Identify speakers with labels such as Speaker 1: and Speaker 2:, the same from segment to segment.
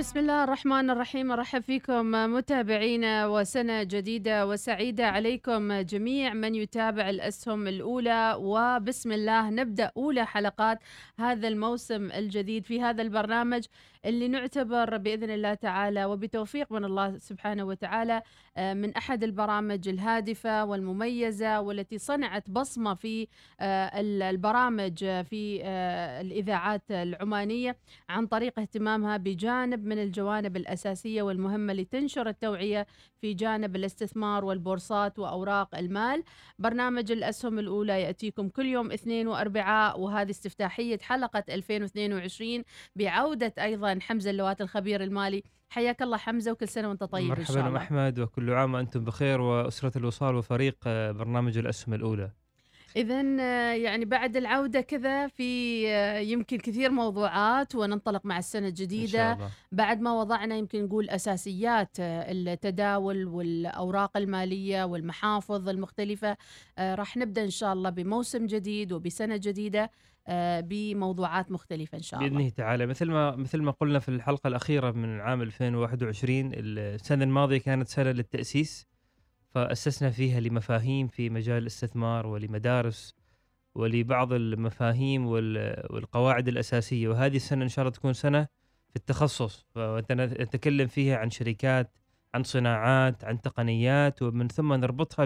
Speaker 1: بسم الله الرحمن الرحيم. أرحب فيكم متابعينا وسنة جديدة وسعيدة عليكم جميع من يتابع الأسهم الأولى. وبسم الله نبدأ أولى حلقات هذا الموسم الجديد في هذا البرنامج. اللي نعتبر بإذن الله تعالى وبتوفيق من الله سبحانه وتعالى آه، من أحد البرامج الهادفة والمميزة والتي صنعت بصمة في آه، ال- البرامج آه، في الإذاعات العمانية عن طريق اهتمامها بجانب من الجوانب الأساسية والمهمة لتنشر التوعية في جانب الاستثمار والبورصات وأوراق المال. برنامج الأسهم الأولى يأتيكم كل يوم اثنين واربعاء وهذه استفتاحية حلقة 2022 بعودة أيضا حمزة اللوات الخبير المالي. حياك الله حمزة وكل سنة وأنت طيب إن شاء
Speaker 2: مرحبا
Speaker 1: الله.
Speaker 2: أحمد وكل عام وأنتم بخير وأسرة الوصال وفريق آه، برنامج الأسهم الأولى
Speaker 1: إذا يعني بعد العودة كذا في آه، يمكن كثير موضوعات وننطلق مع السنة الجديدة
Speaker 2: الله
Speaker 1: بعد ما وضعنا يمكن نقول أساسيات آه، التداول والأوراق المالية والمحافظ المختلفة آه، راح نبدأ إن شاء الله بموسم جديد وبسنة جديدة آه، بموضوعات مختلفة إن شاء الله.
Speaker 2: بإذنه تعالى. مثل ما مثل ما قلنا في الحلقة الأخيرة من عام 2021 السنة الماضية كانت سنة للتأسيس فأسسنا فيها لمفاهيم في مجال الاستثمار ولمدارس ولبعض المفاهيم وال- والقواعد الأساسية. وهذه السنة إن شاء الله تكون سنة في التخصص. فنتكلم فيها عن شركات عن صناعات عن تقنيات ومن ثم نربطها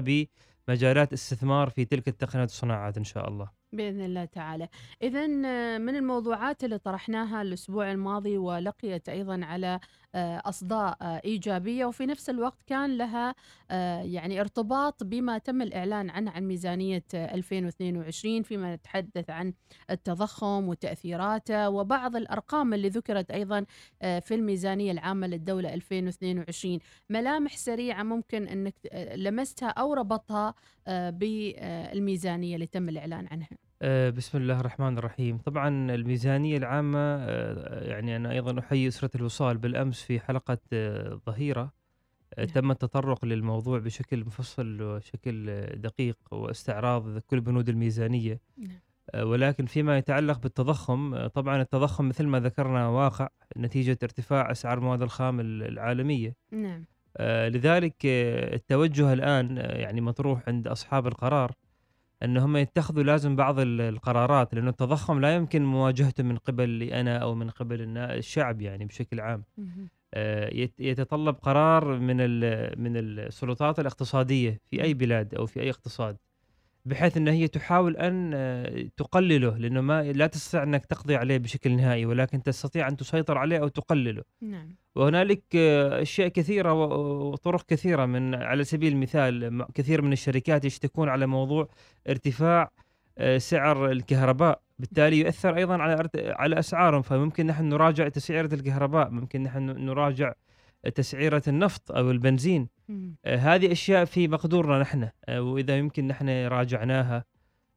Speaker 2: بمجالات استثمار في تلك التقنيات والصناعات إن شاء الله.
Speaker 1: بإذن الله تعالى. إذا من الموضوعات اللي طرحناها الأسبوع الماضي ولقيت أيضا على آه، أصداء آه، إيجابية وفي نفس الوقت كان لها آه، يعني ارتباط بما تم الإعلان عنه عن ميزانية آه، 2022 فيما نتحدث عن التضخم وتأثيراته وبعض الأرقام اللي ذكرت أيضا آه، في الميزانية العامة للدولة 2022 ملامح سريعة ممكن أنك آه، لمستها أو ربطها آه، بالميزانية اللي تم الإعلان عنها.
Speaker 2: آه، بسم الله الرحمن الرحيم. طبعا الميزانية العامة آه، يعني أنا أيضا أحيي أسرة الوصال بالأمس في حلقة آه، ظهيرة. آه،
Speaker 1: نعم.
Speaker 2: تم التطرق للموضوع بشكل مفصل وشكل آه، دقيق واستعراض كل بنود الميزانية.
Speaker 1: نعم.
Speaker 2: آه، ولكن فيما يتعلق بالتضخم آه، طبعا التضخم مثل ما ذكرنا واقع نتيجة ارتفاع أسعار المواد الخام ال- العالمية.
Speaker 1: نعم.
Speaker 2: آه، لذلك آه، التوجه الآن آه، يعني مطروح عند أصحاب القرار أن هم يتخذوا لازم بعض ال- القرارات لأنه التضخم لا يمكن مواجهته من قبل أنا أو من قبل الشعب يعني بشكل عام. آه، يت- يتطلب قرار من من السلطات الاقتصادية في أي بلاد أو في أي اقتصاد. بحيث أن هي تحاول أن آه، تقلله لأنه ما لا تستطيع أنك تقضي عليه بشكل نهائي ولكن تستطيع أن تسيطر عليه أو تقلله.
Speaker 1: نعم.
Speaker 2: وهنالك آه، أشياء كثيرة وطرق كثيرة من على سبيل المثال كثير من الشركات يشتكون على موضوع ارتفاع آه، سعر الكهرباء. بالتالي يؤثر أيضا على على أسعارهم فممكن نحن نراجع تسعيرة الكهرباء ممكن نحن نراجع تسعيرة النفط أو البنزين. آه، هذه أشياء في مقدورنا نحن آه، وإذا يمكن نحن راجعناها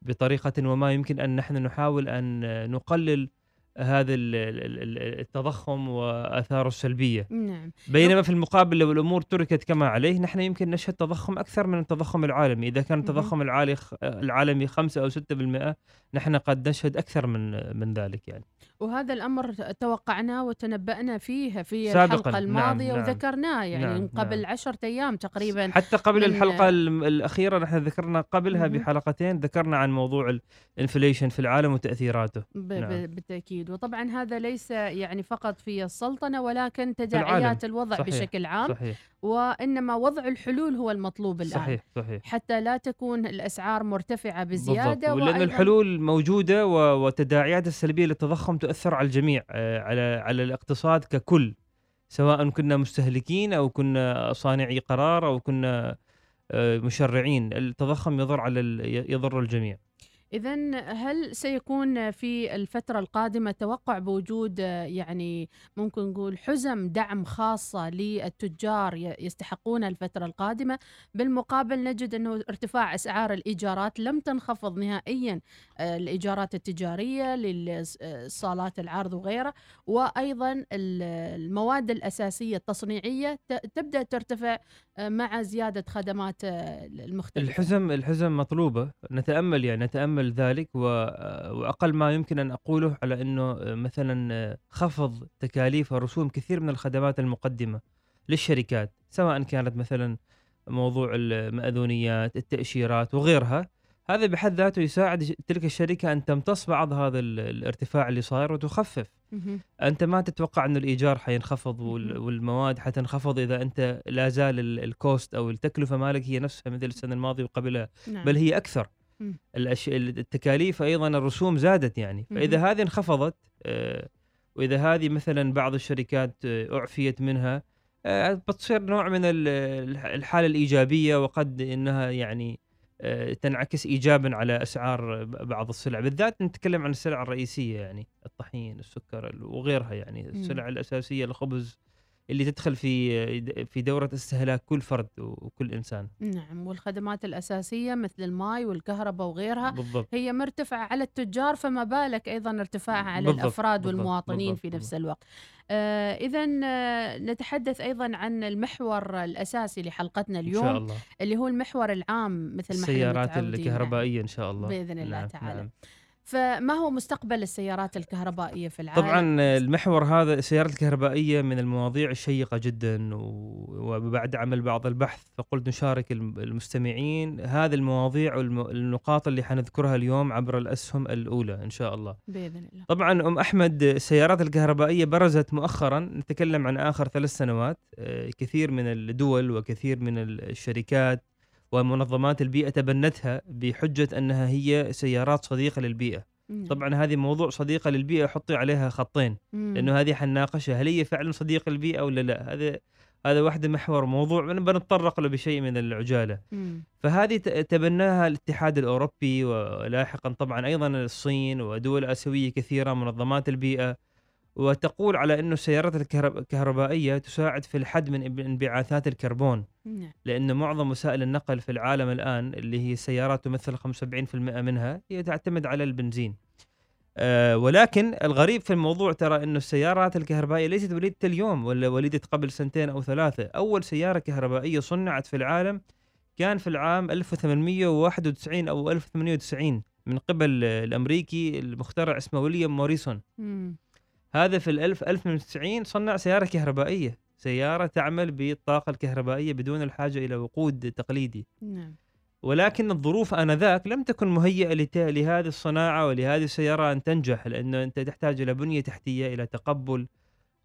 Speaker 2: بطريقة وما يمكن أن نحن نحاول أن آه، نقلل هذا ال- ال- ال- التضخم وآثاره السلبية
Speaker 1: نعم
Speaker 2: بينما في المقابل لو الأمور تركت كما عليه نحن يمكن نشهد تضخم أكثر من التضخم العالمي إذا كان. التضخم العالي العالمي 5 أو 6% نحن قد نشهد أكثر من من ذلك يعني
Speaker 1: وهذا الأمر توقعناه وتنبأنا فيه في
Speaker 2: سابقاً،
Speaker 1: الحلقة
Speaker 2: نعم،
Speaker 1: الماضية
Speaker 2: نعم.
Speaker 1: وذكرناه يعني
Speaker 2: نعم،
Speaker 1: من قبل
Speaker 2: نعم.
Speaker 1: عشرة أيام تقريبا
Speaker 2: حتى قبل
Speaker 1: من-
Speaker 2: الحلقة الأخيرة نحن ذكرنا قبلها. بحلقتين ذكرنا عن موضوع الانفليشن في العالم وتأثيراته
Speaker 1: ب-
Speaker 2: نعم.
Speaker 1: بالتأكيد أكيد. وطبعا هذا ليس يعني فقط في السلطنة ولكن تداعيات الوضع
Speaker 2: صحيح.
Speaker 1: بشكل عام.
Speaker 2: صحيح.
Speaker 1: وإنما وضع الحلول هو المطلوب الآن.
Speaker 2: صحيح صحيح.
Speaker 1: حتى لا تكون الأسعار مرتفعة بزيادة
Speaker 2: ولأن الحلول موجودة وتداعيات السلبية للتضخم تؤثر على الجميع آه، على على الاقتصاد ككل. سواء كنا مستهلكين أو كنا صانعي قرار أو كنا آه، مشرعين. التضخم يضر على ال- يضر الجميع.
Speaker 1: إذا هل سيكون في الفترة القادمة توقع بوجود يعني ممكن نقول حزم دعم خاصة للتجار يستحقون الفترة القادمة؟ بالمقابل نجد أنه ارتفاع أسعار الإيجارات لم تنخفض نهائيا آه، الإيجارات التجارية للصالات العرض وغيرها وأيضا ال- المواد الأساسية التصنيعية تبدأ ترتفع آه، مع زيادة خدمات آه، المختلفة.
Speaker 2: الحزم الحزم مطلوبة. نتأمل يعني نتأمل ذلك و... وأقل ما يمكن أن أقوله على أنه مثلا خفض تكاليف ورسوم كثير من الخدمات المقدمة للشركات سواء كانت مثلا موضوع المأذونيات التأشيرات وغيرها هذا بحد ذاته يساعد تلك الشركة أن تمتص بعض هذا ال- الارتفاع اللي صاير وتخفف. أنت ما تتوقع إنه الإيجار حينخفض. والمواد حتنخفض إذا أنت لا زال ال- الكوست أو التكلفة مالك هي نفسها مثل السنة الماضية وقبلها
Speaker 1: نعم.
Speaker 2: بل هي
Speaker 1: أكثر.
Speaker 2: الأش... التكاليف أيضا الرسوم زادت يعني.
Speaker 1: فإذا.
Speaker 2: هذه انخفضت آه، وإذا هذه مثلا بعض الشركات آه، أعفيت منها آه، بتصير نوع من ال- الح- الحالة الإيجابية وقد إنها يعني تنعكس ايجابا على أسعار بعض السلع. بالذات نتكلم عن السلع الرئيسية يعني الطحين السكر ال- وغيرها يعني. السلع الأساسية الخبز اللي تدخل في في دورة استهلاك كل فرد وكل إنسان
Speaker 1: نعم والخدمات الأساسية مثل الماء والكهرباء وغيرها
Speaker 2: بالضبط
Speaker 1: هي مرتفعة على التجار فما بالك أيضا ارتفاعها على
Speaker 2: بالضبط،
Speaker 1: الأفراد
Speaker 2: بالضبط،
Speaker 1: والمواطنين
Speaker 2: بالضبط،
Speaker 1: في نفس. الوقت آه إذا آه نتحدث أيضا عن المحور الأساسي لحلقتنا اليوم
Speaker 2: شاء الله
Speaker 1: اللي هو المحور العام مثل ما
Speaker 2: السيارات. الكهربائية إن شاء الله
Speaker 1: بإذن الله
Speaker 2: نعم،
Speaker 1: تعالى.
Speaker 2: نعم.
Speaker 1: فما هو مستقبل السيارات الكهربائية في العالم؟
Speaker 2: طبعا المحور هذا السيارات الكهربائية من المواضيع الشيقه جدا وبعد عمل بعض البحث فقلت نشارك الم- المستمعين هذه المواضيع والنقاط اللي حنذكرها اليوم عبر الأسهم الأولى إن شاء الله.
Speaker 1: بإذن الله.
Speaker 2: طبعا أم أحمد السيارات الكهربائية برزت مؤخرا نتكلم عن آخر ثلاث سنوات آه، كثير من الدول وكثير من الشركات ومنظمات البيئة تبنتها بحجة أنها هي سيارات صديقة للبيئة
Speaker 1: نعم.
Speaker 2: طبعا هذه موضوع صديقة للبيئة حطي عليها خطين
Speaker 1: مم.
Speaker 2: لأنه هذه حنناقشها هل هي فعلا صديقة للبيئة ولا لا هذا هذا واحدة محور موضوع بنتطرق له بشيء من العجالة
Speaker 1: مم.
Speaker 2: فهذه تبناها الاتحاد الأوروبي ولاحقا طبعا أيضا الصين ودول آسيوية كثيرة منظمات البيئة وتقول على إنه السيارات الكهرب- الكهربائية تساعد في الحد من انبعاثات الكربون
Speaker 1: نعم
Speaker 2: لأن معظم وسائل النقل في العالم الآن اللي هي السيارات تمثل 75% منها هي تعتمد على البنزين. آه ولكن الغريب في الموضوع ترى إنه السيارات الكهربائية ليست وليدة اليوم ولا وليدة قبل سنتين أو ثلاثة، أول سيارة كهربائية صنعت في العالم كان في العام 1891 أو 1890 من قبل الأمريكي المخترع اسمه ويليام موريسون.
Speaker 1: مم.
Speaker 2: هذا في الألف ألف من التسعين صنع سيارة كهربائية. سيارة تعمل بالطاقة الكهربائية بدون الحاجة إلى وقود تقليدي.
Speaker 1: نعم.
Speaker 2: ولكن الظروف آنذاك لم تكن مهيئة لهذه الصناعة ولهذه السيارة أن تنجح لأنه أنت تحتاج إلى بنية تحتية إلى تقبل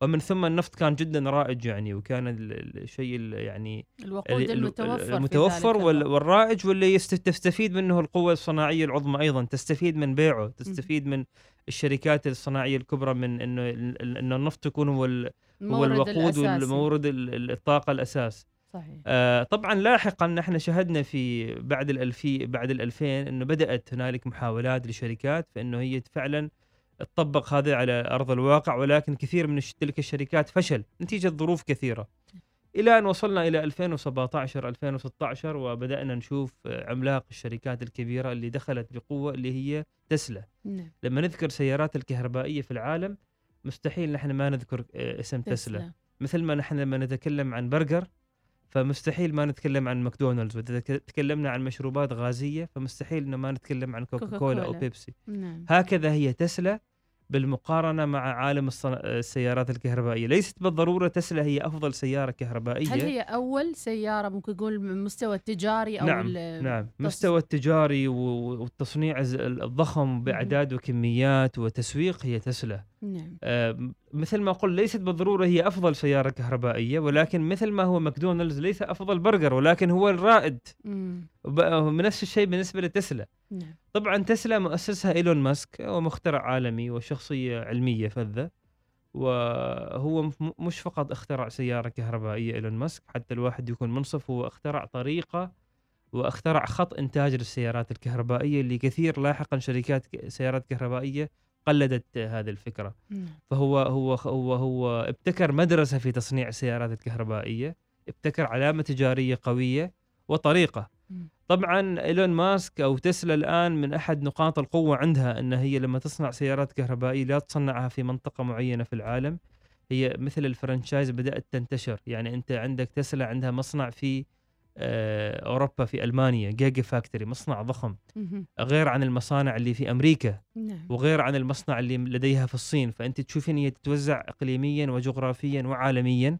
Speaker 2: ومن ثم النفط كان جدا رائج يعني وكان ال- ال- الشيء ال- يعني
Speaker 1: الوقود
Speaker 2: ال-
Speaker 1: المتوفر
Speaker 2: المتوفر. والرائج واللي تستفيد منه القوة الصناعية العظمى أيضا تستفيد من بيعه تستفيد من الشركات الصناعية الكبرى من أنه أنه النفط يكون هو هو الوقود
Speaker 1: الأساسي.
Speaker 2: والمورد ال- ال- الطاقة الأساس
Speaker 1: صحيح
Speaker 2: آه طبعا لاحقا نحن شهدنا في بعد الألفي بعد الألفين أنه بدأت هنالك محاولات لشركات فإنه هي فعلا تطبق هذا على أرض الواقع ولكن كثير من تلك الشركات فشل نتيجة ظروف كثيرة. إلى أن وصلنا إلى 2017 2016 وبدأنا نشوف عملاق الشركات الكبيرة اللي دخلت بقوة اللي هي تسلا.
Speaker 1: نعم.
Speaker 2: لما نذكر سيارات الكهربائية في العالم مستحيل نحن ما نذكر اسم تسلا,
Speaker 1: تسلا.
Speaker 2: مثل ما نحن لما نتكلم عن برجر فمستحيل ما نتكلم عن ماكدونالدز تكلمنا عن مشروبات غازية فمستحيل إنه ما نتكلم عن كوكا كولا
Speaker 1: أو.
Speaker 2: بيبسي.
Speaker 1: نعم.
Speaker 2: هكذا هي تسلا بالمقارنة مع عالم. السيارات الكهربائية. ليست بالضرورة تسلا هي أفضل سيارة كهربائية.
Speaker 1: هل هي أول سيارة ممكن نقول من المستوى التجاري أو
Speaker 2: نعم نعم. مستوى التجاري والتصنيع الضخم بأعداد وكميات وتسويق هي تسلا.
Speaker 1: نعم.
Speaker 2: آه، مثل ما قلت ليست بالضرورة هي أفضل سيارة كهربائية ولكن مثل ما هو ماكدونالدز ليس أفضل برجر ولكن هو الرائد.
Speaker 1: مم.
Speaker 2: وب- نفس الشيء بالنسبة لتسلا.
Speaker 1: نعم.
Speaker 2: طبعا تسلا مؤسسها إيلون ماسك هو مخترع عالمي وشخصية علمية فذة وهو مش فقط اخترع سيارة كهربائية إيلون ماسك حتى الواحد يكون منصف هو اخترع طريقة واخترع خط إنتاج للسيارات الكهربائية اللي كثير لاحقا شركات سيارات كهربائية قلدت هذه
Speaker 1: الفكرة.
Speaker 2: فهو هو هو هو ابتكر مدرسة في تصنيع السيارات الكهربائيه ابتكر علامة تجارية قوية
Speaker 1: وطريقة.
Speaker 2: طبعا إيلون ماسك أو تسلا الآن من أحد نقاط القوة عندها إن هي لما تصنع سيارات كهربائية لا تصنعها في منطقة معينة في العالم. هي مثل ال franchise بدأت تنتشر. يعني أنت عندك تسلا عندها مصنع في أوروبا في ألمانيا giga factory مصنع ضخم. غير عن المصانع اللي في أمريكا
Speaker 1: نعم
Speaker 2: وغير عن المصنع اللي لديها في الصين فأنت تشوفين هي تتوزع اقليميا وجغرافيا وعالميا.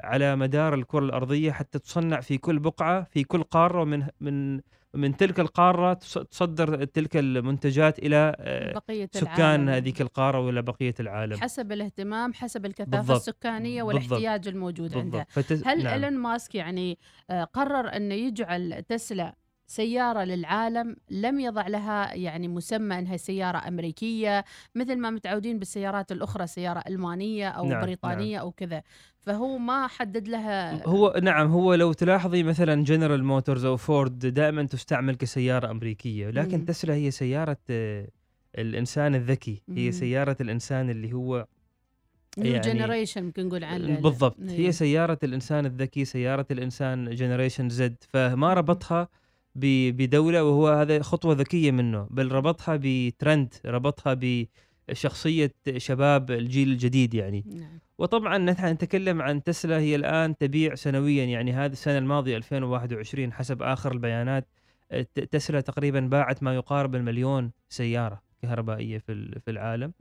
Speaker 2: على مدار الكرة الأرضية حتى تصنع في كل بقعة في كل قارة ومن من من تلك القارة تص- تصدر تلك المنتجات إلى آه،
Speaker 1: بقية
Speaker 2: سكان
Speaker 1: العالم.
Speaker 2: هذيك القارة ولا بقية العالم
Speaker 1: حسب الاهتمام حسب الكثافة
Speaker 2: بالضبط.
Speaker 1: السكانية
Speaker 2: بالضبط.
Speaker 1: والاحتياج الموجود عنده
Speaker 2: بالضبط فتز...
Speaker 1: هل
Speaker 2: نعم.
Speaker 1: إيلون ماسك يعني آه، قرر أنه يجعل تسلا سيارة للعالم لم يضع لها يعني مسمى أنها سيارة أمريكية مثل ما متعودين بالسيارات الأخرى سيارة ألمانية أو
Speaker 2: نعم،
Speaker 1: بريطانية أو كذا فهو ما حدد لها
Speaker 2: هو نعم هو لو تلاحظي مثلا جنرال موتورز أو فورد دائما تستعمل كسيارة أمريكية لكن
Speaker 1: مم.
Speaker 2: تسلا هي سيارة آه، الإنسان الذكي هي
Speaker 1: مم.
Speaker 2: سيارة الإنسان اللي هو
Speaker 1: new
Speaker 2: يعني-
Speaker 1: generation ممكن نقول عنه
Speaker 2: بالضبط
Speaker 1: إيه.
Speaker 2: هي سيارة الإنسان الذكي سيارة الإنسان generation Z فما ربطها ب- بدولة وهو هذا خطوة ذكية منه. بل ربطها بترند ربطها بشخصية شباب الجيل الجديد يعني.
Speaker 1: نعم.
Speaker 2: وطبعا نحن نتكلم عن تسلا هي الآن تبيع سنويا يعني هذه السنة الماضية 2021 حسب آخر البيانات تسلا تقريبا باعت ما يقارب المليون سيارة كهربائية في في العالم.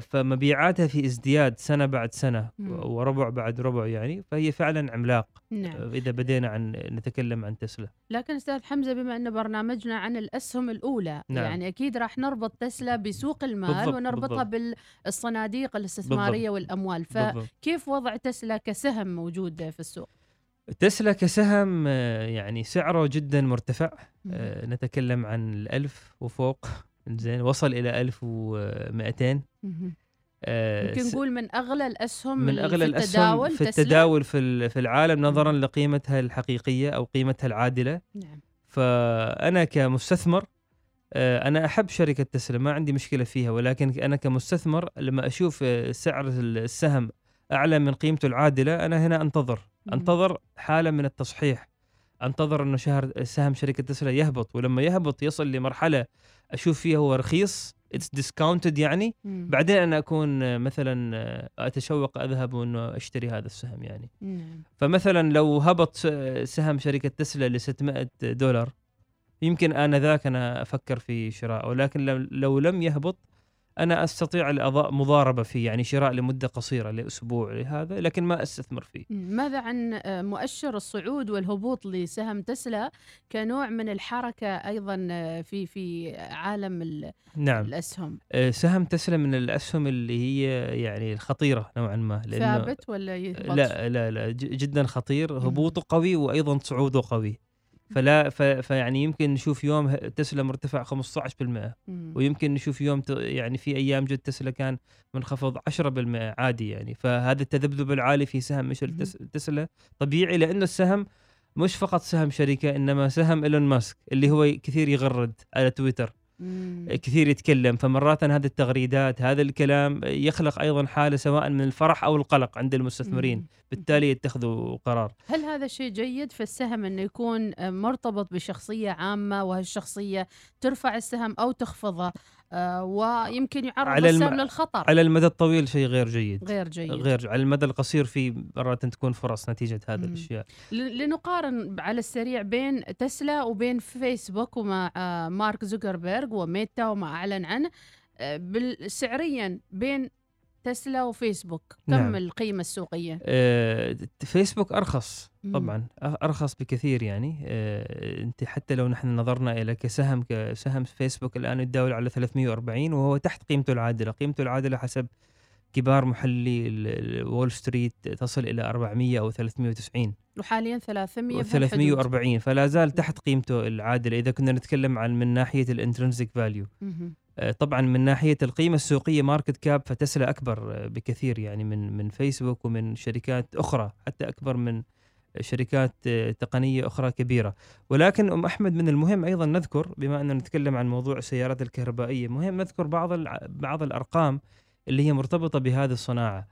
Speaker 2: فمبيعاتها في ازدياد سنة بعد
Speaker 1: سنة.
Speaker 2: وربع بعد ربع يعني فهي فعلا عملاق.
Speaker 1: نعم.
Speaker 2: إذا بدينا عن نتكلم عن تسلا.
Speaker 1: لكن أستاذ حمزة بما أن برنامجنا عن الأسهم الأولى
Speaker 2: نعم.
Speaker 1: يعني أكيد راح نربط تسلا بسوق المال
Speaker 2: بالضبط،
Speaker 1: ونربطها
Speaker 2: بالضبط.
Speaker 1: بالصناديق الاستثمارية والأموال.
Speaker 2: بالضبط.
Speaker 1: فكيف وضع تسلا كسهم موجود في السوق؟
Speaker 2: تسلا كسهم آه، يعني سعره جدا مرتفع. آه، نتكلم عن الألف وفوق. زين وصل إلى 1200
Speaker 1: مهم.
Speaker 2: آه،
Speaker 1: يمكن
Speaker 2: س-
Speaker 1: نقول من أغلى الأسهم
Speaker 2: من
Speaker 1: في
Speaker 2: أغلى
Speaker 1: التداول
Speaker 2: الأسهم في. التداول في في العالم نظرا. لقيمتها الحقيقية أو قيمتها العادلة
Speaker 1: نعم
Speaker 2: فأنا كمستثمر آه، أنا أحب شركة تسلا ما عندي مشكلة فيها ولكن أنا كمستثمر لما أشوف آه، سعر السهم أعلى من قيمته العادلة أنا هنا
Speaker 1: أنتظر.
Speaker 2: أنتظر حالة من التصحيح أنتظر انه سعر سهم شركة تسلا يهبط ولما يهبط يصل لمرحلة أشوف فيها هو رخيص it's discounted يعني.
Speaker 1: مم.
Speaker 2: بعدين أنا أكون مثلا آه، أتشوق أذهب وأنه أشتري هذا السهم يعني.
Speaker 1: نعم
Speaker 2: فمثلا لو هبط سهم شركة تسلا ل 600 دولار يمكن آنذاك أنا أفكر في شراء ولكن لو لم يهبط أنا أستطيع الأضاء مضاربة فيه يعني شراء لمدة قصيرة لأسبوع لهذا لكن ما أستثمر فيه.
Speaker 1: ماذا عن آه، مؤشر الصعود والهبوط لسهم تسلا كنوع من الحركة أيضا آه، في في عالم ال-
Speaker 2: نعم
Speaker 1: الأسهم
Speaker 2: آه، سهم تسلا من الأسهم اللي هي يعني الخطيرة نوعا ما
Speaker 1: ثابت ولا يهبط؟
Speaker 2: لا لا لا جدا خطير. هبوطه قوي وأيضا صعوده قوي فلا ف- فيعني يمكن نشوف يوم تسلا مرتفع 15%
Speaker 1: مم.
Speaker 2: ويمكن نشوف يوم ت- يعني في أيام جد تسلا كان منخفض 10% عادي يعني فهذا التذبذب العالي في سهم مثل. تس- تسلا طبيعي لأنه السهم مش فقط سهم شركة إنما سهم ايلون ماسك اللي هو كثير يغرد على تويتر
Speaker 1: مم.
Speaker 2: كثير يتكلم فمرات هذه التغريدات هذا الكلام يخلق أيضا حالة سواء من الفرح أو القلق عند المستثمرين
Speaker 1: مم.
Speaker 2: بالتالي يتخذوا قرار
Speaker 1: هل هذا شيء جيد في السهم إنه يكون مرتبط بشخصية عامة وهالشخصية ترفع السهم أو تخفضه ويمكن يعرض
Speaker 2: على الم-
Speaker 1: للخطر.
Speaker 2: على المدى الطويل شيء غير جيد.
Speaker 1: غير جيد.
Speaker 2: غير على المدى القصير في مرات تكون فرص نتيجة هذه
Speaker 1: مم. الأشياء. لنقارن على السريع بين تسلا وبين فيسبوك ومع آه، مارك زوكربيرغ وميتا وما أعلن عنه آه، سعريا بين تسلا وفيسبوك. كم
Speaker 2: نعم.
Speaker 1: القيمة السوقية؟
Speaker 2: آه، فيسبوك أرخص
Speaker 1: مم.
Speaker 2: طبعا. أ- أرخص بكثير يعني. آه، أنت حتى لو نحن نظرنا إلى كسهم كسهم فيسبوك الآن يتداول على 340 وهو تحت قيمته العادلة، قيمته العادلة حسب كبار محللي وول ستريت تصل إلى 400 أو 390
Speaker 1: وحاليا 300 بهالحدود.
Speaker 2: 340 فلا زال تحت قيمته العادلة. إذا كنا نتكلم عن من ناحية ال intrinsic
Speaker 1: value.
Speaker 2: طبعا من ناحية القيمة السوقية ماركت كاب فتسلا أكبر آه، بكثير يعني من من فيسبوك ومن شركات أخرى حتى أكبر من شركات آه، تقنية أخرى كبيرة. ولكن أم أحمد من المهم أيضا نذكر بما أننا نتكلم عن موضوع السيارات الكهربائية مهم نذكر بعض بعض الأرقام اللي هي مرتبطة بهذه الصناعة.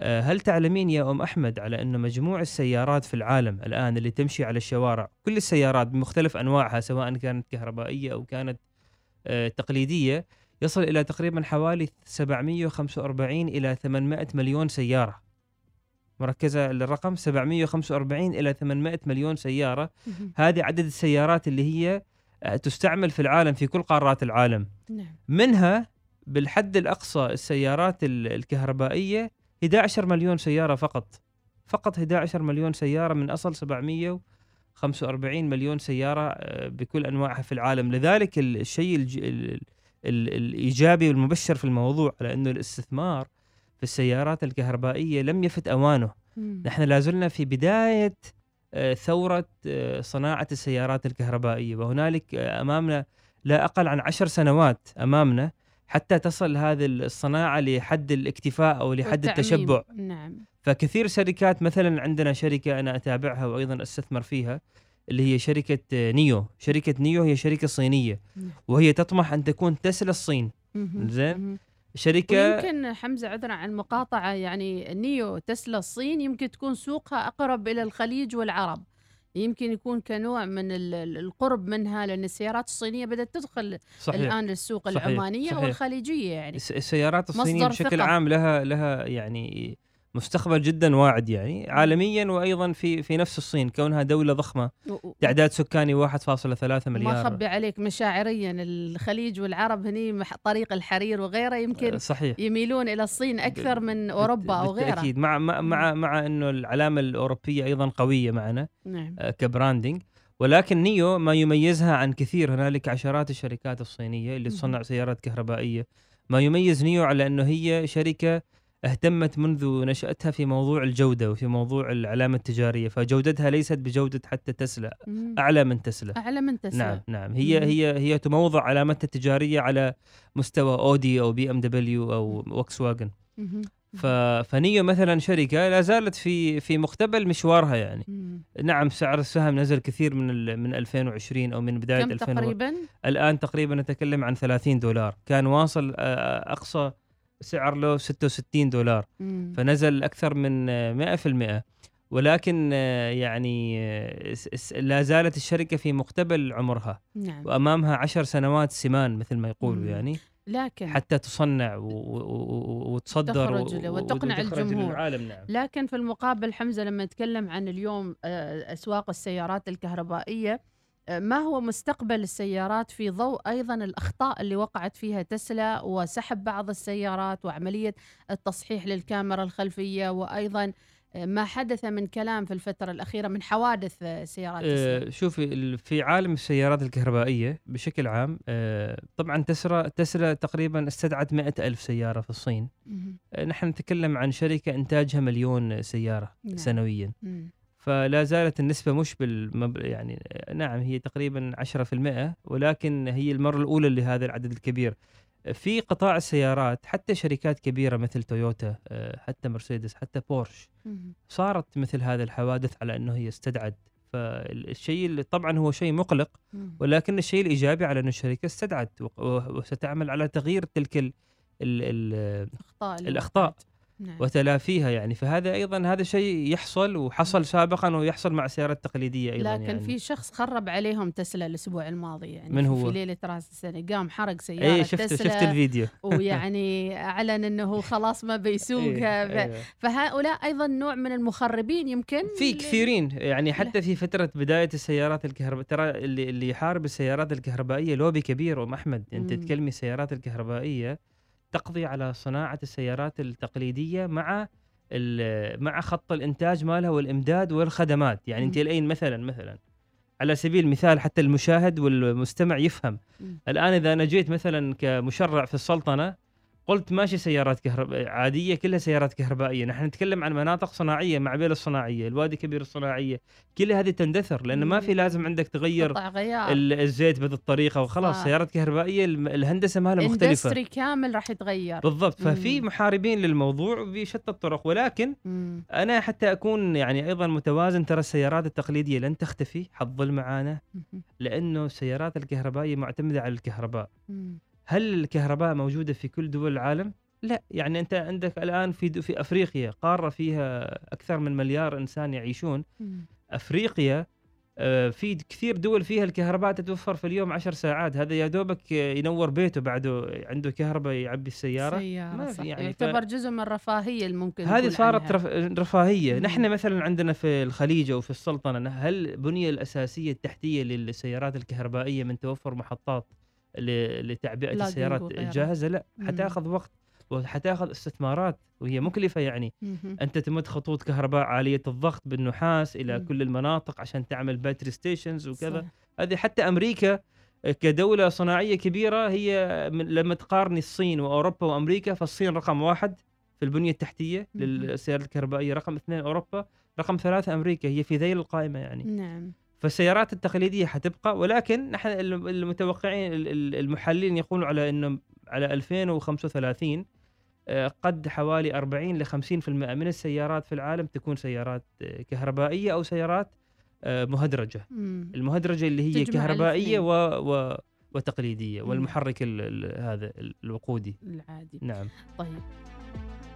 Speaker 2: آه، هل تعلمين يا أم أحمد على انه مجموع السيارات في العالم الآن اللي تمشي على الشوارع كل السيارات بمختلف أنواعها سواء كانت كهربائية أو كانت آه، تقليدية يصل إلى تقريبا حوالي 745 إلى 800 مليون سيارة. مركزة الرقم 745 إلى 800 مليون
Speaker 1: سيارة.
Speaker 2: هذه عدد السيارات اللي هي آه، تستعمل في العالم في كل قارات العالم.
Speaker 1: نعم.
Speaker 2: منها بالحد الأقصى السيارات ال- الكهربائية 11 مليون سيارة فقط. فقط 11 مليون سيارة من أصل 745 مليون سيارة آه، بكل أنواعها في العالم لذلك ال- الشيء الج... ال... ال... الإيجابي والمبشر في الموضوع على إنه الاستثمار في السيارات الكهربائية لم يفت أوانه
Speaker 1: مم.
Speaker 2: نحن لازلنا في بداية آه، ثورة آه، صناعة السيارات الكهربائية وهنالك أمامنا لا أقل عن عشر سنوات أمامنا حتى تصل هذه الصناعة لحد الاكتفاء أو لحد
Speaker 1: والتعميم.
Speaker 2: التشبع
Speaker 1: نعم
Speaker 2: فكثير شركات مثلا عندنا شركة أنا أتابعها وأيضا أستثمر فيها اللي هي شركة آه، نيو شركة نيو هي شركة صينية
Speaker 1: نعم.
Speaker 2: وهي تطمح أن تكون تسلا الصين. زين.
Speaker 1: مهم.
Speaker 2: شركة
Speaker 1: ويمكن حمزة عذرا عن المقاطعه يعني نيو تسلا الصين يمكن تكون سوقها أقرب إلى الخليج والعرب يمكن يكون كنوع من ال- ال- القرب منها لأن السيارات الصينية بدأت تدخل
Speaker 2: صحيح
Speaker 1: الآن السوق
Speaker 2: صحيح.
Speaker 1: العمانية
Speaker 2: صحيح.
Speaker 1: والخليجية يعني
Speaker 2: الس- السيارات الصينية
Speaker 1: مصدر
Speaker 2: بشكل
Speaker 1: ثقة.
Speaker 2: عام لها لها يعني مستقبل جدا واعد يعني عالميا وأيضا في في نفس الصين كونها
Speaker 1: دولة ضخمة
Speaker 2: تعداد سكاني 1.3
Speaker 1: ما
Speaker 2: مليار.
Speaker 1: اخبي عليك مشاعريا الخليج والعرب هني طريق الحرير وغيره يمكن
Speaker 2: آه، صحيح.
Speaker 1: يميلون إلى الصين أكثر من أوروبا أو غيرها.
Speaker 2: بالتاكيد مع مع مع, مع إنه العلامة الأوروبية أيضا قوية معنا
Speaker 1: نعم.
Speaker 2: آه، كبراندنج ولكن نيو ما يميزها عن كثير هنالك عشرات الشركات الصينية اللي. تصنع سيارات كهربائية. ما يميز نيو على إنه هي شركة اهتمت منذ نشأتها في موضوع الجودة وفي موضوع العلامة التجارية فجودتها ليست بجودة حتى تسلا
Speaker 1: مم.
Speaker 2: أعلى من تسلا
Speaker 1: أعلى من تسلا
Speaker 2: نعم نعم هي
Speaker 1: مم.
Speaker 2: هي هي تموضع علامتها التجارية على مستوى أودي أو بي إم دبليو أو فوكس واجن. ف... فنيو مثلا شركة لا زالت في في مقتبل مشوارها يعني
Speaker 1: مم.
Speaker 2: نعم سعر السهم نزل كثير من ال... من 2020 أو من بداية
Speaker 1: كم
Speaker 2: 2000
Speaker 1: تقريبا
Speaker 2: الآن تقريبا نتكلم عن 30 دولار كان واصل آه، أقصى سعر له 66 دولار
Speaker 1: مم.
Speaker 2: فنزل أكثر من آه، 100% ولكن آه، يعني آه، لا زالت الشركة في مقتبل عمرها
Speaker 1: نعم
Speaker 2: وأمامها عشر سنوات سمان مثل ما يقولوا
Speaker 1: مم.
Speaker 2: يعني
Speaker 1: لكن
Speaker 2: حتى تصنع. وتصدر.
Speaker 1: وتقنع الجمهور.
Speaker 2: نعم
Speaker 1: لكن في المقابل حمزة لما نتكلم عن اليوم آه، أسواق السيارات الكهربائية ما هو مستقبل السيارات في ضوء أيضا الأخطاء اللي وقعت فيها تسلا وسحب بعض السيارات وعملية التصحيح للكاميرا الخلفية وأيضا آه، ما حدث من كلام في الفترة الأخيرة من حوادث آه، سيارات تسلا
Speaker 2: آه شوفي في عالم السيارات الكهربائية بشكل عام طبعا تسلا تسلا تقريبا استدعت مئة ألف سيارة في الصين نحن نتكلم عن شركة إنتاجها مليون سيارة
Speaker 1: نعم.
Speaker 2: سنويا
Speaker 1: مم.
Speaker 2: فلا زالت النسبة مش بالمب... يعني نعم هي تقريبا 10% ولكن هي المرة الأولى لهذا العدد الكبير في قطاع السيارات حتى شركات كبيرة مثل تويوتا آه، حتى مرسيدس حتى بورش. صارت مثل هذه الحوادث على إنه هي استدعت فالشيء اللي طبعا هو شيء مقلق. ولكن الشيء الإيجابي على إنه الشركة استدعت وستعمل على تغيير تلك ال ال ال
Speaker 1: اللي
Speaker 2: الأخطاء.
Speaker 1: نعم.
Speaker 2: وتلافيها يعني. فهذا أيضا هذا شيء يحصل وحصل سابقا ويحصل مع السيارات التقليدية أيضا
Speaker 1: لكن
Speaker 2: يعني.
Speaker 1: في شخص خرب عليهم تسلا الأسبوع الماضي يعني.
Speaker 2: من
Speaker 1: في-
Speaker 2: هو؟
Speaker 1: في ليلة راس السنة. قام حرق سيارة
Speaker 2: اي شفت
Speaker 1: تسلا
Speaker 2: شفت الفيديو.
Speaker 1: ويعني أعلن إنه خلاص ما بيسوقها
Speaker 2: إيه،
Speaker 1: ف-
Speaker 2: أيوة.
Speaker 1: فهؤلاء أيضا نوع من المخربين يمكن
Speaker 2: في كثيرين. يعني حتى في فترة بداية السيارات الكهرباء ترى اللي اللي يحارب السيارات الكهربائية لوبي كبير أم أحمد. أنت
Speaker 1: مم.
Speaker 2: تتكلمي السيارات الكهربائية تقضي على صناعة السيارات التقليدية مع مع خط الإنتاج مالها والإمداد والخدمات يعني
Speaker 1: أنت.
Speaker 2: الآن مثلا مثلا على سبيل المثال حتى المشاهد والمستمع يفهم. الآن إذا أنا جيت مثلا كمشرع في السلطنة قلت ماشي سيارات كهرباء عادية كلها سيارات كهربائية. نحن نتكلم عن مناطق صناعية معبيل الصناعية الوادي كبير الصناعية. كل هذه تندثر لأن ما في لازم عندك تغير الزيت بهذه الطريقة وخلاص.
Speaker 1: صح.
Speaker 2: سيارات كهربائية الهندسة مالها
Speaker 1: مختلفة. كامل راح يتغير.
Speaker 2: بالضبط. ففي
Speaker 1: مم.
Speaker 2: محاربين للموضوع بشتى الطرق. ولكن
Speaker 1: مم.
Speaker 2: أنا حتى أكون يعني أيضا متوازن ترى السيارات التقليدية لن تختفي. حتظل معانا. لأنه السيارات الكهربائية معتمدة على الكهرباء.
Speaker 1: مم.
Speaker 2: هل الكهرباء موجودة في كل دول العالم لا يعني أنت عندك الآن في في أفريقيا قارة فيها أكثر من مليار إنسان يعيشون. أفريقيا آه، في كثير دول فيها الكهرباء تتوفر في اليوم عشر ساعات هذا يا دوبك ينور بيته بعده عنده كهرباء يعبي السيارة
Speaker 1: سيارة
Speaker 2: ما في. يعني ف-
Speaker 1: يعتبر جزء من الرفاهية اللي ممكن
Speaker 2: هذه صارت
Speaker 1: عنها.
Speaker 2: رف... رفاهية
Speaker 1: مم.
Speaker 2: نحن مثلا عندنا في الخليج أو في السلطنة هل البنيه الأساسية التحتية للسيارات الكهربائية من توفر محطات.
Speaker 1: لتعبئة
Speaker 2: السيارات. الجاهزه لا
Speaker 1: مم.
Speaker 2: حتاخذ وقت وحتاخذ استثمارات وهي مكلفه يعني
Speaker 1: مهم.
Speaker 2: أنت تمد خطوط كهرباء عالية الضغط بالنحاس إلى
Speaker 1: مم.
Speaker 2: كل المناطق عشان تعمل battery stations وكذا. هذه حتى أمريكا كدولة صناعية كبيرة هي لما تقارني الصين وأوروبا وأمريكا فالصين رقم واحد في البنية
Speaker 1: التحتية.
Speaker 2: للسيارات الكهربائية رقم اثنين أوروبا رقم ثلاثة أمريكا هي في ذيل القائمة يعني
Speaker 1: نعم
Speaker 2: فالسيارات التقليدية حتبقى ولكن نحن الم- المتوقعين ال- ال- المحللين يقولوا على إنه على 2035 آه، قد حوالي 40 ل 50% من السيارات في العالم تكون سيارات آه، كهربائية أو سيارات آه، مهدرجة
Speaker 1: مم.
Speaker 2: المهدرجة اللي هي
Speaker 1: كهربائية.
Speaker 2: و... و... وتقليدية
Speaker 1: مم.
Speaker 2: والمحرك ال... ال... هذا الوقودي
Speaker 1: العادي
Speaker 2: نعم
Speaker 1: طيب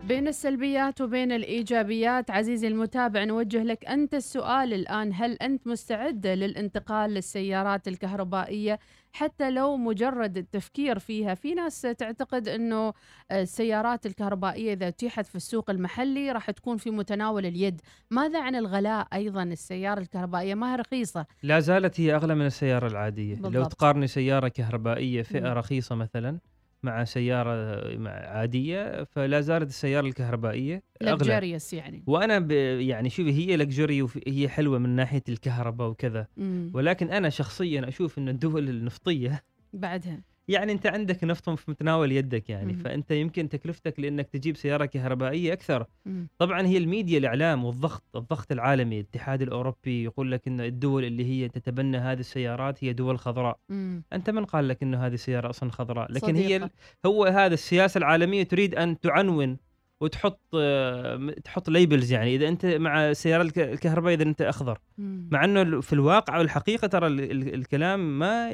Speaker 1: بين السلبيات وبين الإيجابيات. عزيزي المتابع نوجه لك أنت السؤال الآن. هل أنت مستعد للانتقال للسيارات الكهربائية حتى لو مجرد التفكير فيها؟ في ناس تعتقد أنه السيارات الكهربائية إذا اتيحت في السوق المحلي راح تكون في متناول اليد. ماذا عن الغلاء أيضا؟ السيارة الكهربائية ما هي رخيصة.
Speaker 2: لا زالت هي أغلى من السيارة العادية. لو
Speaker 1: بالضبط.
Speaker 2: تقارني سيارة كهربائية فئة
Speaker 1: مم.
Speaker 2: رخيصة مثلا مع سيارة مع عادية فلا زالت السيارة الكهربائية أغلى.
Speaker 1: luxurious يعني.
Speaker 2: وأنا ب... يعني شوفي هي luxury وهي حلوة من ناحية الكهرباء وكذا.
Speaker 1: مم.
Speaker 2: ولكن أنا شخصيا أشوف إن الدول النفطية
Speaker 1: بعدها.
Speaker 2: يعني أنت عندك نفط في متناول يدك يعني
Speaker 1: مم.
Speaker 2: فأنت يمكن تكلفتك لأنك تجيب سيارة كهربائية أكثر
Speaker 1: مم.
Speaker 2: طبعا هي الميديا الإعلام والضغط الضغط العالمي الاتحاد الأوروبي يقول لك إن الدول اللي هي تتبنى هذه السيارات هي دول خضراء
Speaker 1: مم.
Speaker 2: أنت من قال لك إنه هذه السيارة أصلا خضراء لكن هي
Speaker 1: صديقة.
Speaker 2: ال- هو هذا السياسة العالمية تريد أن تعنون وتحط آه، تحط ليبلز يعني إذا أنت مع السيارة الك- الكهربائية إذا أنت أخضر
Speaker 1: مم.
Speaker 2: مع إنه في الواقع والحقيقة ترى ال- ال- الكلام ما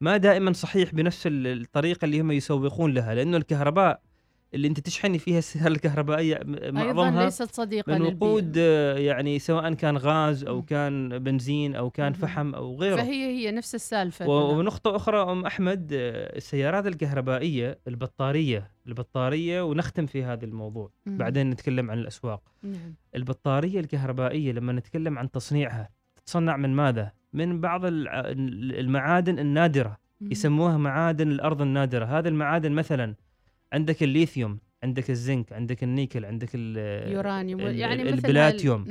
Speaker 2: ما دائما صحيح بنفس ال- الطريقة اللي هم يسوقون لها لأنه الكهرباء اللي أنت تشحني فيها السيارة الكهربائية م-
Speaker 1: أيضا
Speaker 2: معظمها
Speaker 1: ليست صديقة
Speaker 2: من. وقود آه، يعني سواء كان غاز
Speaker 1: أو.
Speaker 2: كان بنزين أو كان. فحم أو غيره
Speaker 1: فهي هي نفس السالفة.
Speaker 2: ونقطة أخرى أم أحمد آه، السيارات الكهربائية البطارية البطارية ونختم في هذا الموضوع
Speaker 1: مم.
Speaker 2: بعدين نتكلم عن الأسواق
Speaker 1: نعم
Speaker 2: البطارية الكهربائية لما نتكلم عن تصنيعها تتصنع من ماذا؟ من بعض المعادن النادرة
Speaker 1: مم.
Speaker 2: يسموها معادن الأرض النادرة هذه المعادن مثلا عندك الليثيوم عندك الزنك عندك النيكل عندك ال-
Speaker 1: يورانيوم
Speaker 2: ال-
Speaker 1: يعني
Speaker 2: البلاتيوم.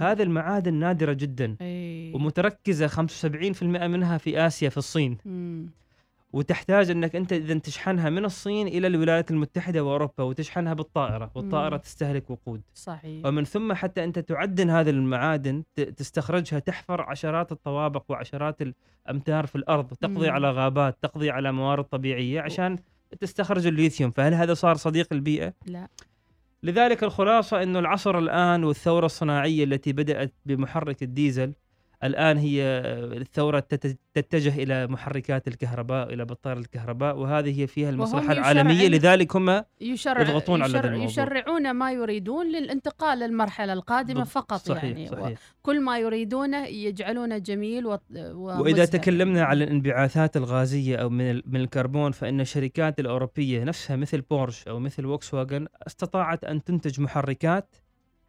Speaker 2: هذه المعادن نادرة جدا
Speaker 1: أي.
Speaker 2: ومتركزة 75% منها في آسيا في الصين
Speaker 1: مم.
Speaker 2: وتحتاج أنك أنت إذا تشحنها من الصين إلى الولايات المتحدة وأوروبا وتشحنها بالطائرة والطائرة
Speaker 1: مم.
Speaker 2: تستهلك وقود.
Speaker 1: صحيح.
Speaker 2: ومن ثم حتى أنت تعدن هذه المعادن تستخرجها تحفر عشرات الطوابق وعشرات الأمتار في الأرض تقضي
Speaker 1: مم.
Speaker 2: على غابات تقضي على موارد طبيعية عشان تستخرج الليثيوم. فهل هذا صار صديق البيئة؟
Speaker 1: لا.
Speaker 2: لذلك الخلاصة إنه العصر الآن والثورة الصناعية التي بدأت بمحرك الديزل الآن هي الثورة تت- تتجه إلى محركات الكهرباء إلى بطارية الكهرباء وهذه هي فيها العالمية
Speaker 1: يشرعن-
Speaker 2: لذلك هم
Speaker 1: يشرع
Speaker 2: يضغطون على
Speaker 1: يشرع
Speaker 2: هذا الموضوع.
Speaker 1: يشرعون ما يريدون للانتقال للمرحلة القادمة فقط
Speaker 2: صحيح
Speaker 1: يعني
Speaker 2: صحيح
Speaker 1: كل ما يريدونه يجعلونه جميل و...
Speaker 2: وإذا تكلمنا على الانبعاثات الغازية أو من من الكربون فإن الشركات الأوروبية نفسها مثل بورش أو مثل فولكس واجن استطاعت أن تنتج محركات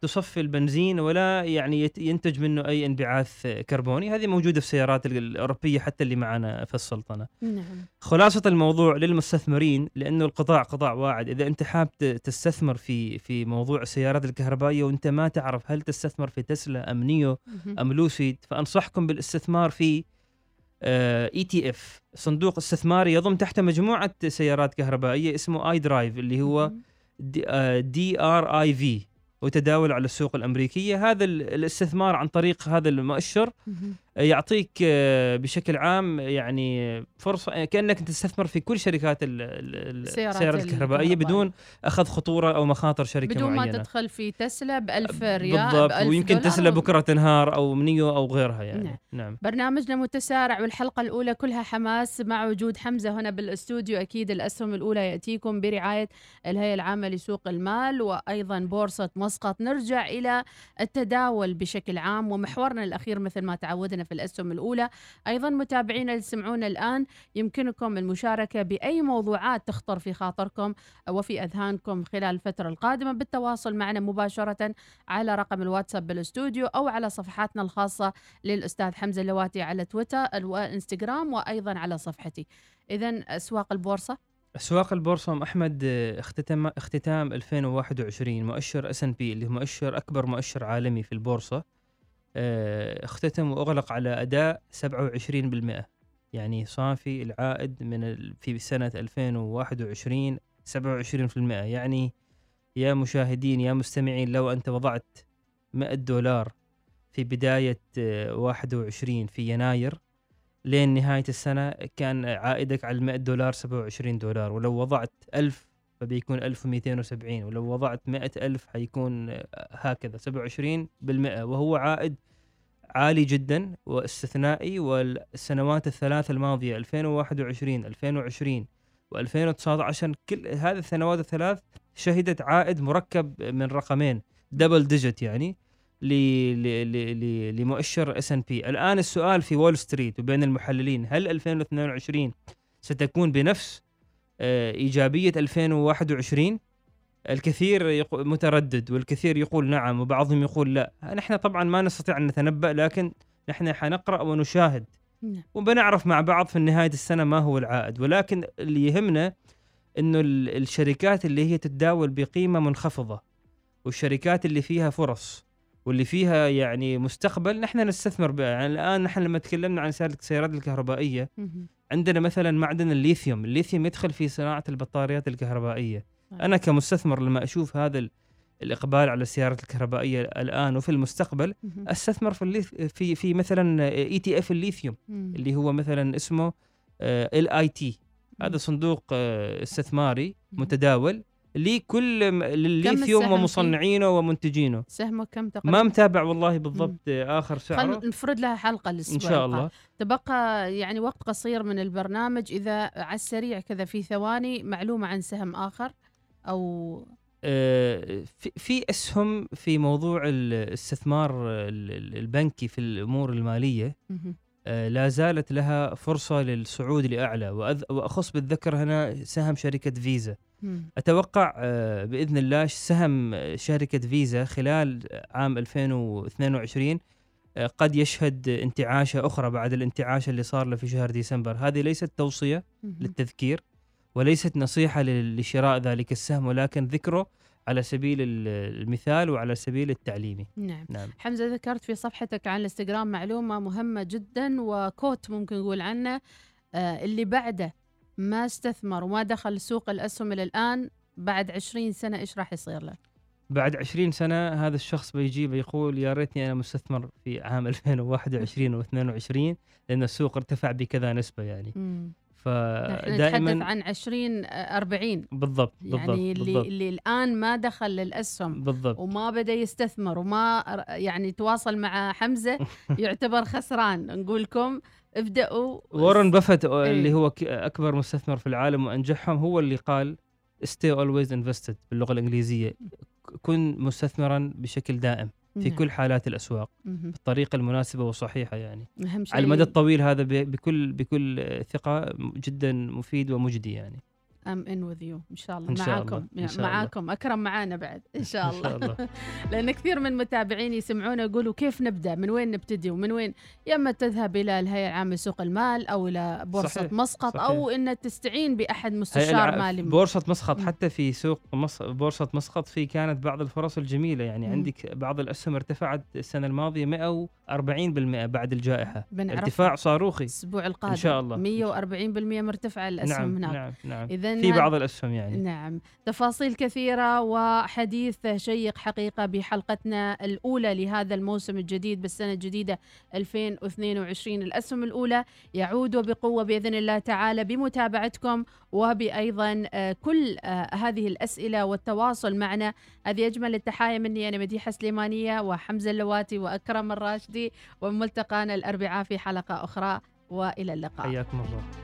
Speaker 2: تصفي البنزين ولا يعني ينتج منه أي انبعاث كربوني؟ هذه موجودة في السيارات ال- الأوروبية حتى اللي معنا في السلطنة.
Speaker 1: نعم.
Speaker 2: خلاصة الموضوع للمستثمرين لأنه القطاع قطاع واعد. إذا أنت حاب تستثمر في في موضوع السيارات الكهربائية وأنت ما تعرف هل تستثمر في تسلا أم نيو. أم لوسيد فأنصحكم بالاستثمار في ETF صندوق استثماري يضم تحت مجموعة سيارات كهربائية اسمه iDrive اللي هو. DRIV وتداول على السوق الأمريكية هذا ال- الاستثمار عن طريق هذا المؤشر. يعطيك آه، بشكل عام يعني فرصة كأنك تستثمر في كل شركات ال- ال-
Speaker 1: السيارات الكهربائية.
Speaker 2: بدون أخذ خطورة أو مخاطر شركة
Speaker 1: بدون ما
Speaker 2: معينة.
Speaker 1: تدخل في تسلا ب 1000 ريال
Speaker 2: بالضبط
Speaker 1: بألف
Speaker 2: ويمكن تسلا بكرة تنهار أو نيو أو غيرها يعني.
Speaker 1: نعم.
Speaker 2: نعم.
Speaker 1: برنامجنا متسارع والحلقة الأولى كلها حماس مع وجود حمزة هنا بالأستوديو. أكيد الأسهم الأولى يأتيكم برعاية الهيئة العامة لسوق المال وأيضا بورصة مسقط. نرجع إلى التداول بشكل عام ومحورنا الأخير مثل ما تعودنا في الأسهم الأولى. أيضا متابعينا اللي تسمعونا الآن يمكنكم المشاركة بأي موضوعات تخطر في خاطركم وفي أذهانكم خلال الفترة القادمة. بالتواصل معنا مباشرة على رقم الواتساب بالاستوديو أو على صفحاتنا الخاصة للأستاذ حمزة اللواتي على تويتر وإنستغرام وأيضا على صفحتي. إذا أسواق البورصة.
Speaker 2: أسواق البورصة أم أحمد اختتم اختتام 2021 مؤشر اس ان بي اللي هو مؤشر أكبر مؤشر عالمي في البورصة. اختتم وأغلق على أداء 27% يعني صافي العائد من في سنة 2021 27% يعني يا مشاهدين يا مستمعين لو أنت وضعت 100 دولار في بداية آه، 21 في يناير لين نهاية السنة كان عائدك على 100 دولار 27 دولار. ولو وضعت 1000 فبيكون 1270 ولو وضعت 100 ألف حيكون آه، هكذا 27 بالمئة وهو عائد عالي جدا واستثنائي والسنوات الثلاث الماضية 2021 2020 و2019 كل هذه السنوات الثلاث شهدت عائد مركب من رقمين دبل ديجيت يعني لمؤشر S&P الآن السؤال في وول ستريت وبين المحللين هل 2022 ستكون بنفس إيجابية 2021 الكثير متردد والكثير يقول نعم وبعضهم يقول لا. نحن طبعا ما نستطيع أن نتنبأ لكن نحن حنقرأ ونشاهد.
Speaker 1: نعم.
Speaker 2: وبنعرف مع بعض في نهاية السنة ما هو العائد. ولكن اللي يهمنا إنه ال- الشركات اللي هي تتداول بقيمة منخفضة والشركات اللي فيها فرص واللي فيها يعني مستقبل نحن نستثمر بها. يعني الآن نحن لما تكلمنا عن السيارات
Speaker 1: الكهربائية.
Speaker 2: عندنا مثلا معدن الليثيوم الليثيوم يدخل في صناعة البطاريات الكهربائية
Speaker 1: صحيح.
Speaker 2: أنا كمستثمر لما أشوف هذا ال- الإقبال على السيارات الكهربائية الآن وفي المستقبل. أستثمر في الليث في في مثلا ETF الليثيوم. اللي هو مثلا اسمه LIT هذا صندوق آه، استثماري. متداول لكل م- للليثيوم
Speaker 1: السهم فيه؟
Speaker 2: ومصنعينه ومنتجينه
Speaker 1: سهمه كم تقريبا
Speaker 2: ما متابع والله بالضبط آخر سعره
Speaker 1: خل نفرد لها حلقة الأسبوع
Speaker 2: إن شاء. الله
Speaker 1: تبقى يعني وقت قصير من البرنامج إذا على السريع كذا في ثواني معلومة عن سهم آخر أو
Speaker 2: آه، في أسهم في موضوع الاستثمار ال- ال- البنكي في الأمور
Speaker 1: المالية.
Speaker 2: آه، لا زالت لها فرصة للصعود لأعلى وأخص بالذكر هنا سهم شركة فيزا. أتوقع آه، بإذن الله سهم شركة فيزا خلال عام 2022 آه، قد يشهد انتعاشة أخرى بعد الانتعاش اللي صار له في شهر ديسمبر. هذه ليست
Speaker 1: توصية.
Speaker 2: للتذكير وليست نصيحة لشراء ذلك السهم ولكن ذكره على سبيل ال- المثال وعلى سبيل التعليمي
Speaker 1: نعم.
Speaker 2: نعم.
Speaker 1: حمزة ذكرت في صفحتك عن الانستغرام معلومة مهمة جدا وكوت ممكن نقول عنه آه اللي بعده ما استثمر وما دخل سوق الأسهم إلى الآن بعد 20 سنة إيش راح يصير له؟
Speaker 2: بعد 20 سنة هذا الشخص بيجي بيقول يا ريتني أنا مستثمر في عام 2021 و22 لأن السوق ارتفع بكذا نسبة يعني
Speaker 1: مم. نحن نتحدث
Speaker 2: فدائما
Speaker 1: عن 20 آه، 40
Speaker 2: بالضبط بالضبط
Speaker 1: يعني اللي,
Speaker 2: بالضبط
Speaker 1: اللي الآن ما دخل للأسهم
Speaker 2: بالضبط
Speaker 1: وما بدأ يستثمر وما يعني تواصل مع حمزة يعتبر خسران نقول لكم ابدأوا
Speaker 2: وارن بافت
Speaker 1: إيه.
Speaker 2: اللي هو أكبر مستثمر في العالم وأنجحهم هو اللي قال stay always invested باللغة الإنجليزية كن مستثمرا بشكل دائم في
Speaker 1: نعم.
Speaker 2: كل حالات الأسواق
Speaker 1: مهم.
Speaker 2: بالطريقة المناسبة والصحيحه يعني
Speaker 1: أهم شيء
Speaker 2: على المدى الطويل هذا بكل بكل ثقة جدا مفيد ومجدي يعني
Speaker 1: I'm in with you إن شاء الله
Speaker 2: إن شاء
Speaker 1: معاكم
Speaker 2: الله. معاكم الله.
Speaker 1: أكرم معانا بعد إن شاء
Speaker 2: الله, إن شاء
Speaker 1: الله. لأن كثير من متابعيني يسمعونا يقولوا كيف نبدأ من وين نبتدي ومن وين يا إما تذهب إلى الهيئة العامة لسوق المال أو إلى بورصة
Speaker 2: صحيح.
Speaker 1: مسقط
Speaker 2: صحيح.
Speaker 1: أو إن تستعين
Speaker 2: بأحد
Speaker 1: مستشار مالي
Speaker 2: بورصة مسقط حتى في سوق مص... بورصة مسقط في كانت بعض الفرص الجميلة يعني
Speaker 1: م.
Speaker 2: عندك بعض الأسهم ارتفعت السنة الماضية 100 40% بعد الجائحة.
Speaker 1: بنعرف
Speaker 2: ارتفاع صاروخي.
Speaker 1: الأسبوع القادم.
Speaker 2: إن شاء الله.
Speaker 1: 140% مرتفعة الأسهم
Speaker 2: نعم
Speaker 1: هناك.
Speaker 2: نعم نعم.
Speaker 1: إذن
Speaker 2: في بعض الأسهم يعني.
Speaker 1: نعم. تفاصيل كثيرة وحديث شيق حقيقة بحلقتنا الأولى لهذا الموسم الجديد بالسنة الجديدة 2022 الأسهم الأولى يعود بقوة بإذن الله تعالى بمتابعتكم وبأيضا آه، كل آه، هذه الأسئلة والتواصل معنا. هذه أجمل التحايا مني أنا مديحة سليمانية وحمزة اللواتي وأكرم الراشد. الراشدي وملتقانا الأربعاء في حلقة أخرى وإلى اللقاء.
Speaker 2: حياكم الله.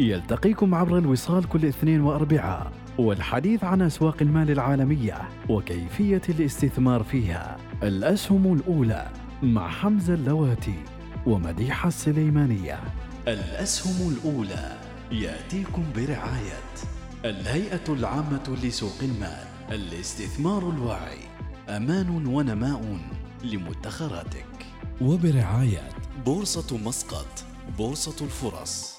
Speaker 3: يلتقيكم عبر الوصال كل اثنين وأربعاء والحديث عن أسواق المال العالمية وكيفية الاستثمار فيها. الأسهم الأولى مع حمزة اللواتي ومديحة السليمانية. الأسهم الأولى يأتيكم برعاية الهيئة العامة لسوق المال الاستثمار الواعي. أمان ونماء لمدخراتك. وبرعاية بورصة مسقط بورصة الفرص.